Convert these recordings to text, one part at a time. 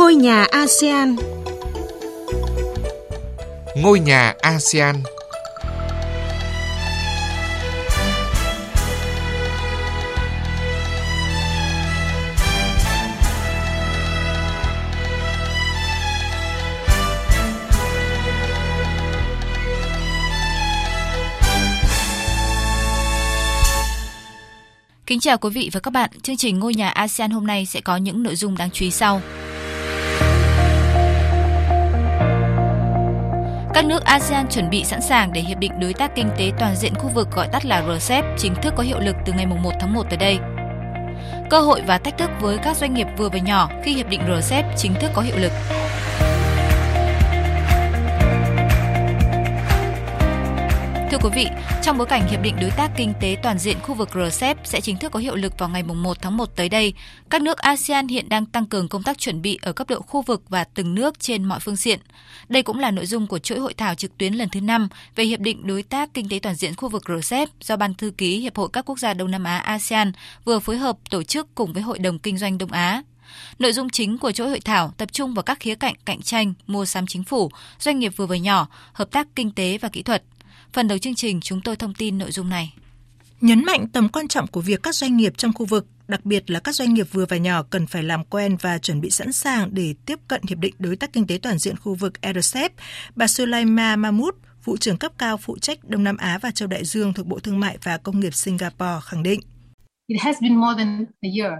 Ngôi nhà ASEAN Ngôi nhà ASEAN Kính chào quý vị và các bạn. Chương trình Ngôi nhà ASEAN hôm nay sẽ có những nội dung đáng chú ý sau. Các nước ASEAN chuẩn bị sẵn sàng để Hiệp định Đối tác Kinh tế Toàn diện khu vực gọi tắt là RCEP chính thức có hiệu lực từ ngày 1 tháng 1 tới đây. Cơ hội và thách thức với các doanh nghiệp vừa và nhỏ khi Hiệp định RCEP chính thức có hiệu lực. Thưa quý vị, trong bối cảnh Hiệp định Đối tác Kinh tế Toàn diện khu vực RCEP sẽ chính thức có hiệu lực vào ngày 1 tháng 1 tới đây, các nước ASEAN hiện đang tăng cường công tác chuẩn bị ở cấp độ khu vực và từng nước trên mọi phương diện. Đây cũng là nội dung của chuỗi hội thảo trực tuyến lần thứ 5 về Hiệp định Đối tác Kinh tế Toàn diện khu vực RCEP do Ban Thư ký Hiệp hội các quốc gia Đông Nam Á ASEAN vừa phối hợp tổ chức cùng với Hội đồng Kinh doanh Đông Á. Nội dung chính của chuỗi hội thảo tập trung vào các khía cạnh cạnh tranh, mua sắm chính phủ, doanh nghiệp vừa và nhỏ, hợp tác kinh tế và kỹ thuật – Phần đầu chương trình chúng tôi thông tin nội dung này. Nhấn mạnh tầm quan trọng của việc các doanh nghiệp trong khu vực, đặc biệt là các doanh nghiệp vừa và nhỏ cần phải làm quen và chuẩn bị sẵn sàng để tiếp cận Hiệp định Đối tác Kinh tế Toàn diện khu vực RCEP, bà Sulaima Mahmood, Vụ trưởng cấp cao phụ trách Đông Nam Á và Châu Đại Dương thuộc Bộ Thương mại và Công nghiệp Singapore khẳng định. It has been more than a year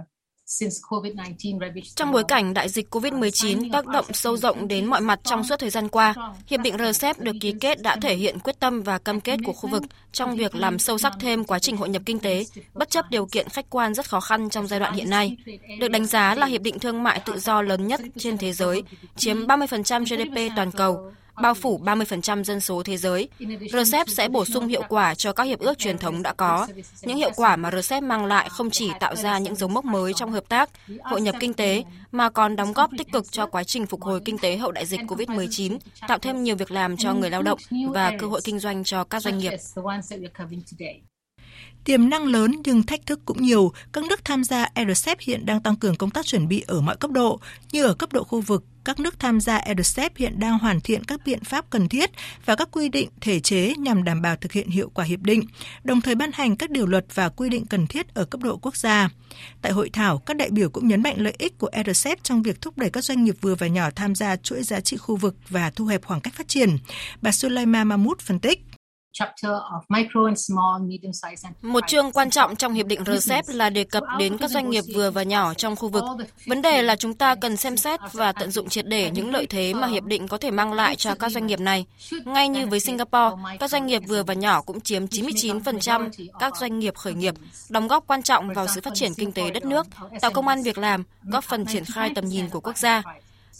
trong bối cảnh đại dịch COVID-19 tác động sâu rộng đến mọi mặt trong suốt thời gian qua, Hiệp định RCEP được ký kết đã thể hiện quyết tâm và cam kết của khu vực trong việc làm sâu sắc thêm quá trình hội nhập kinh tế, bất chấp điều kiện khách quan rất khó khăn trong giai đoạn hiện nay. Được đánh giá là hiệp định thương mại tự do lớn nhất trên thế giới, chiếm 30% GDP toàn cầu, bao phủ 30% dân số thế giới. RCEP sẽ bổ sung hiệu quả cho các hiệp ước truyền thống đã có. Những hiệu quả mà RCEP mang lại không chỉ tạo ra những dấu mốc mới trong hợp tác, hội nhập kinh tế, mà còn đóng góp tích cực cho quá trình phục hồi kinh tế hậu đại dịch COVID-19, tạo thêm nhiều việc làm cho người lao động và cơ hội kinh doanh cho các doanh nghiệp. Tiềm năng lớn nhưng thách thức cũng nhiều. Các nước tham gia RCEP hiện đang tăng cường công tác chuẩn bị ở mọi cấp độ, như ở cấp độ khu vực, các nước tham gia RCEP hiện đang hoàn thiện các biện pháp cần thiết và các quy định thể chế nhằm đảm bảo thực hiện hiệu quả hiệp định, đồng thời ban hành các điều luật và quy định cần thiết ở cấp độ quốc gia. Tại hội thảo, các đại biểu cũng nhấn mạnh lợi ích của RCEP trong việc thúc đẩy các doanh nghiệp vừa và nhỏ tham gia chuỗi giá trị khu vực và thu hẹp khoảng cách phát triển. Bà Sulaima Mahmoud phân tích. Một chương quan trọng trong Hiệp định RCEP là đề cập đến các doanh nghiệp vừa và nhỏ trong khu vực. Vấn đề là chúng ta cần xem xét và tận dụng triệt để những lợi thế mà Hiệp định có thể mang lại cho các doanh nghiệp này. Ngay như với Singapore, các doanh nghiệp vừa và nhỏ cũng chiếm 99% các doanh nghiệp khởi nghiệp, đóng góp quan trọng vào sự phát triển kinh tế đất nước, tạo công an việc làm, góp phần triển khai tầm nhìn của quốc gia.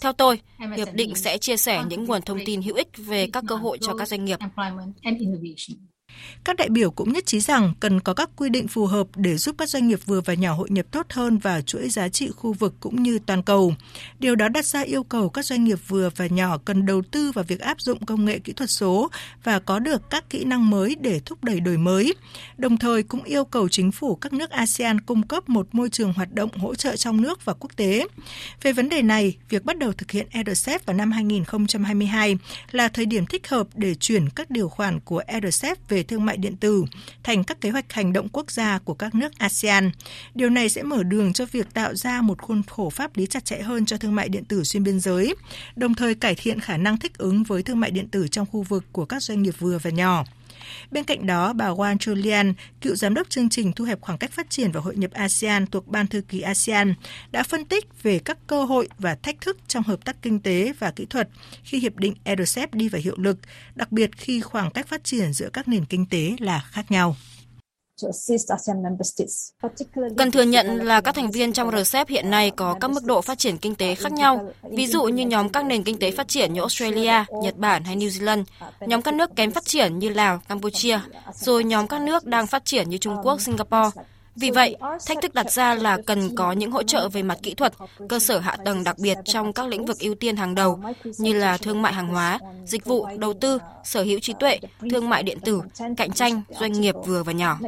Theo tôi, hiệp định sẽ chia sẻ những nguồn thông tin hữu ích về các cơ hội cho các doanh nghiệp. Các đại biểu cũng nhất trí rằng cần có các quy định phù hợp để giúp các doanh nghiệp vừa và nhỏ hội nhập tốt hơn vào chuỗi giá trị khu vực cũng như toàn cầu. Điều đó đặt ra yêu cầu các doanh nghiệp vừa và nhỏ cần đầu tư vào việc áp dụng công nghệ kỹ thuật số và có được các kỹ năng mới để thúc đẩy đổi mới. Đồng thời cũng yêu cầu chính phủ các nước ASEAN cung cấp một môi trường hoạt động hỗ trợ trong nước và quốc tế. Về vấn đề này, việc bắt đầu thực hiện RCEP vào năm 2022 là thời điểm thích hợp để chuyển các điều khoản của RCEP về thương mại điện tử thành các kế hoạch hành động quốc gia của các nước ASEAN. Điều này sẽ mở đường cho việc tạo ra một khuôn khổ pháp lý chặt chẽ hơn cho thương mại điện tử xuyên biên giới, đồng thời cải thiện khả năng thích ứng với thương mại điện tử trong khu vực của các doanh nghiệp vừa và nhỏ. Bên cạnh đó, bà Wang Julian, cựu giám đốc chương trình thu hẹp khoảng cách phát triển và hội nhập ASEAN thuộc Ban thư ký ASEAN, đã phân tích về các cơ hội và thách thức trong hợp tác kinh tế và kỹ thuật khi hiệp định RCEP đi vào hiệu lực, đặc biệt khi khoảng cách phát triển giữa các nền kinh tế là khác nhau. Cần thừa nhận là các thành viên trong RCEP hiện nay có các mức độ phát triển kinh tế khác nhau, ví dụ như nhóm các nền kinh tế phát triển như Australia, Nhật Bản hay New Zealand, nhóm các nước kém phát triển như Lào, Campuchia, rồi nhóm các nước đang phát triển như Trung Quốc, Singapore. Vì vậy, thách thức đặt ra là cần có những hỗ trợ về mặt kỹ thuật, cơ sở hạ tầng đặc biệt trong các lĩnh vực ưu tiên hàng đầu như là thương mại hàng hóa, dịch vụ, đầu tư, sở hữu trí tuệ, thương mại điện tử, cạnh tranh, doanh nghiệp vừa và nhỏ.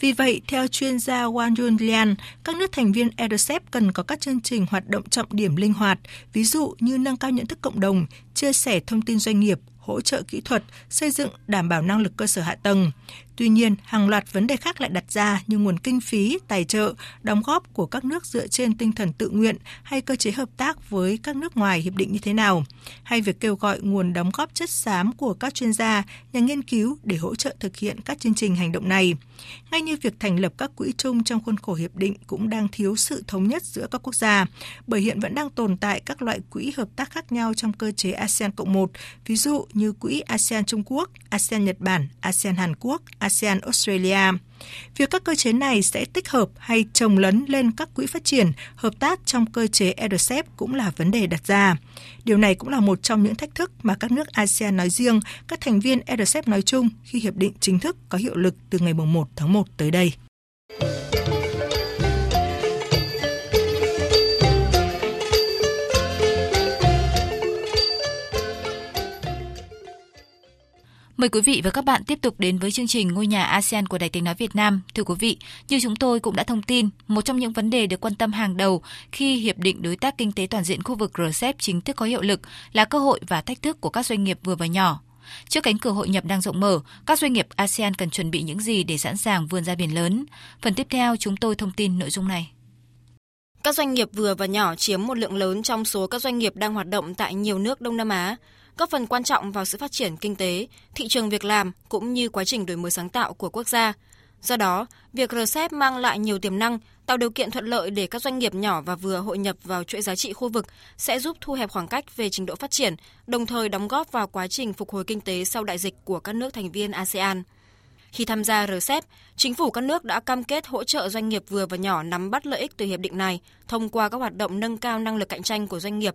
Vì vậy, theo chuyên gia Wang Junlian, các nước thành viên RCEP cần có các chương trình hoạt động trọng điểm linh hoạt, ví dụ như nâng cao nhận thức cộng đồng, chia sẻ thông tin doanh nghiệp, hỗ trợ kỹ thuật, xây dựng đảm bảo năng lực cơ sở hạ tầng. Tuy nhiên, hàng loạt vấn đề khác lại đặt ra như nguồn kinh phí, tài trợ, đóng góp của các nước dựa trên tinh thần tự nguyện hay cơ chế hợp tác với các nước ngoài hiệp định như thế nào, hay việc kêu gọi nguồn đóng góp chất xám của các chuyên gia, nhà nghiên cứu để hỗ trợ thực hiện các chương trình hành động này. Ngay như việc thành lập các quỹ chung trong khuôn khổ hiệp định cũng đang thiếu sự thống nhất giữa các quốc gia, bởi hiện vẫn đang tồn tại các loại quỹ hợp tác khác nhau trong cơ chế ASEAN Cộng 1, ví dụ như quỹ ASEAN Trung Quốc, ASEAN Nhật Bản, ASEAN Hàn Quốc, ASEAN Australia. Việc các cơ chế này sẽ tích hợp hay trồng lấn lên các quỹ phát triển, hợp tác trong cơ chế RCEP cũng là vấn đề đặt ra. Điều này cũng là một trong những thách thức mà các nước ASEAN nói riêng, các thành viên RCEP nói chung khi hiệp định chính thức có hiệu lực từ ngày 1 tháng 1 tới đây. Mời quý vị và các bạn tiếp tục đến với chương trình Ngôi nhà ASEAN của Đài Tiếng Nói Việt Nam. Thưa quý vị, như chúng tôi cũng đã thông tin, một trong những vấn đề được quan tâm hàng đầu khi Hiệp định Đối tác Kinh tế Toàn diện khu vực RCEP chính thức có hiệu lực là cơ hội và thách thức của các doanh nghiệp vừa và nhỏ. Trước cánh cửa hội nhập đang rộng mở, các doanh nghiệp ASEAN cần chuẩn bị những gì để sẵn sàng vươn ra biển lớn? Phần tiếp theo chúng tôi thông tin nội dung này. Các doanh nghiệp vừa và nhỏ chiếm một lượng lớn trong số các doanh nghiệp đang hoạt động tại nhiều nước Đông Nam Á góp phần quan trọng vào sự phát triển kinh tế, thị trường việc làm cũng như quá trình đổi mới sáng tạo của quốc gia. Do đó, việc RCEP mang lại nhiều tiềm năng, tạo điều kiện thuận lợi để các doanh nghiệp nhỏ và vừa hội nhập vào chuỗi giá trị khu vực sẽ giúp thu hẹp khoảng cách về trình độ phát triển, đồng thời đóng góp vào quá trình phục hồi kinh tế sau đại dịch của các nước thành viên ASEAN. Khi tham gia RCEP, chính phủ các nước đã cam kết hỗ trợ doanh nghiệp vừa và nhỏ nắm bắt lợi ích từ hiệp định này thông qua các hoạt động nâng cao năng lực cạnh tranh của doanh nghiệp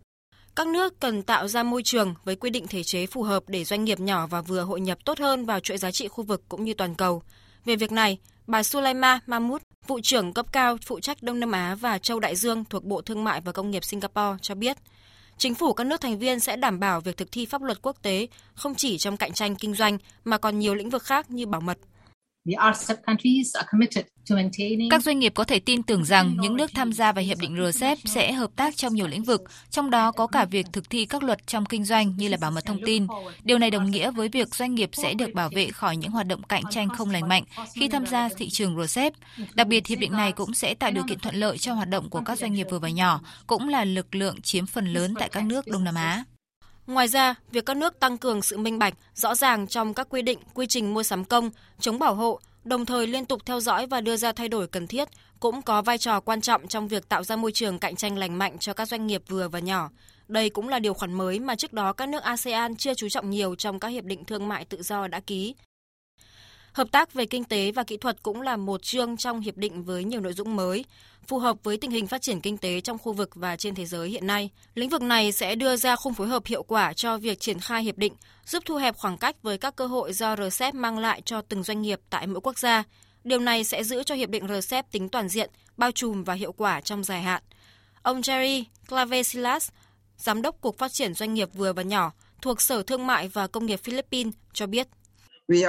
các nước cần tạo ra môi trường với quy định thể chế phù hợp để doanh nghiệp nhỏ và vừa hội nhập tốt hơn vào chuỗi giá trị khu vực cũng như toàn cầu. Về việc này, bà Sulaima Mahmood, vụ trưởng cấp cao phụ trách Đông Nam Á và Châu Đại Dương thuộc Bộ Thương mại và Công nghiệp Singapore cho biết, chính phủ các nước thành viên sẽ đảm bảo việc thực thi pháp luật quốc tế không chỉ trong cạnh tranh kinh doanh mà còn nhiều lĩnh vực khác như bảo mật, các doanh nghiệp có thể tin tưởng rằng những nước tham gia vào hiệp định RCEP sẽ hợp tác trong nhiều lĩnh vực, trong đó có cả việc thực thi các luật trong kinh doanh như là bảo mật thông tin. Điều này đồng nghĩa với việc doanh nghiệp sẽ được bảo vệ khỏi những hoạt động cạnh tranh không lành mạnh khi tham gia thị trường RCEP. Đặc biệt, hiệp định này cũng sẽ tạo điều kiện thuận lợi cho hoạt động của các doanh nghiệp vừa và nhỏ, cũng là lực lượng chiếm phần lớn tại các nước Đông Nam Á. Ngoài ra, việc các nước tăng cường sự minh bạch, rõ ràng trong các quy định, quy trình mua sắm công, chống bảo hộ, đồng thời liên tục theo dõi và đưa ra thay đổi cần thiết cũng có vai trò quan trọng trong việc tạo ra môi trường cạnh tranh lành mạnh cho các doanh nghiệp vừa và nhỏ. Đây cũng là điều khoản mới mà trước đó các nước ASEAN chưa chú trọng nhiều trong các hiệp định thương mại tự do đã ký. Hợp tác về kinh tế và kỹ thuật cũng là một chương trong hiệp định với nhiều nội dung mới, phù hợp với tình hình phát triển kinh tế trong khu vực và trên thế giới hiện nay. Lĩnh vực này sẽ đưa ra khung phối hợp hiệu quả cho việc triển khai hiệp định, giúp thu hẹp khoảng cách với các cơ hội do RCEP mang lại cho từng doanh nghiệp tại mỗi quốc gia. Điều này sẽ giữ cho hiệp định RCEP tính toàn diện, bao trùm và hiệu quả trong dài hạn. Ông Jerry Clavesilas, Giám đốc Cục Phát triển Doanh nghiệp vừa và nhỏ thuộc Sở Thương mại và Công nghiệp Philippines cho biết. Uh,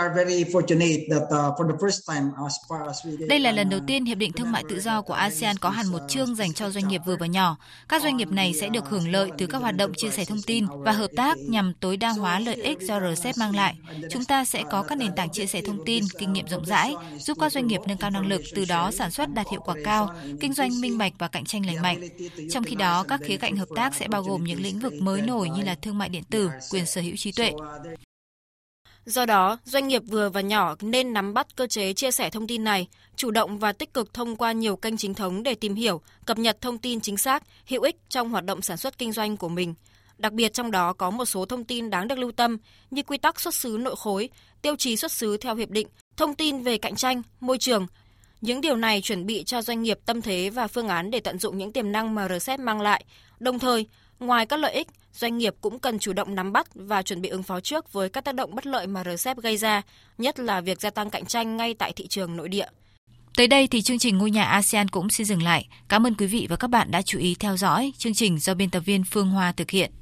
Đây là lần đầu uh, tiên Hiệp định Thương mại Tự do của ASEAN có hẳn một chương dành cho doanh nghiệp vừa và nhỏ. Các doanh nghiệp này sẽ được hưởng lợi từ các hoạt động chia sẻ thông tin và hợp tác nhằm tối đa hóa lợi ích do RCEP mang lại. Chúng ta sẽ có các nền tảng chia sẻ thông tin, kinh nghiệm rộng rãi, giúp các doanh nghiệp nâng cao năng lực, từ đó sản xuất đạt hiệu quả cao, kinh doanh minh bạch và cạnh tranh lành mạnh. Trong khi đó, các khía cạnh hợp tác sẽ bao gồm những lĩnh vực mới nổi như là thương mại điện tử, quyền sở hữu trí tuệ. Do đó, doanh nghiệp vừa và nhỏ nên nắm bắt cơ chế chia sẻ thông tin này, chủ động và tích cực thông qua nhiều kênh chính thống để tìm hiểu, cập nhật thông tin chính xác, hữu ích trong hoạt động sản xuất kinh doanh của mình. Đặc biệt trong đó có một số thông tin đáng được lưu tâm như quy tắc xuất xứ nội khối, tiêu chí xuất xứ theo hiệp định, thông tin về cạnh tranh, môi trường. Những điều này chuẩn bị cho doanh nghiệp tâm thế và phương án để tận dụng những tiềm năng mà RCEP mang lại. Đồng thời, Ngoài các lợi ích, doanh nghiệp cũng cần chủ động nắm bắt và chuẩn bị ứng phó trước với các tác động bất lợi mà RCEP gây ra, nhất là việc gia tăng cạnh tranh ngay tại thị trường nội địa. Tới đây thì chương trình Ngôi nhà ASEAN cũng xin dừng lại. Cảm ơn quý vị và các bạn đã chú ý theo dõi. Chương trình do biên tập viên Phương Hoa thực hiện.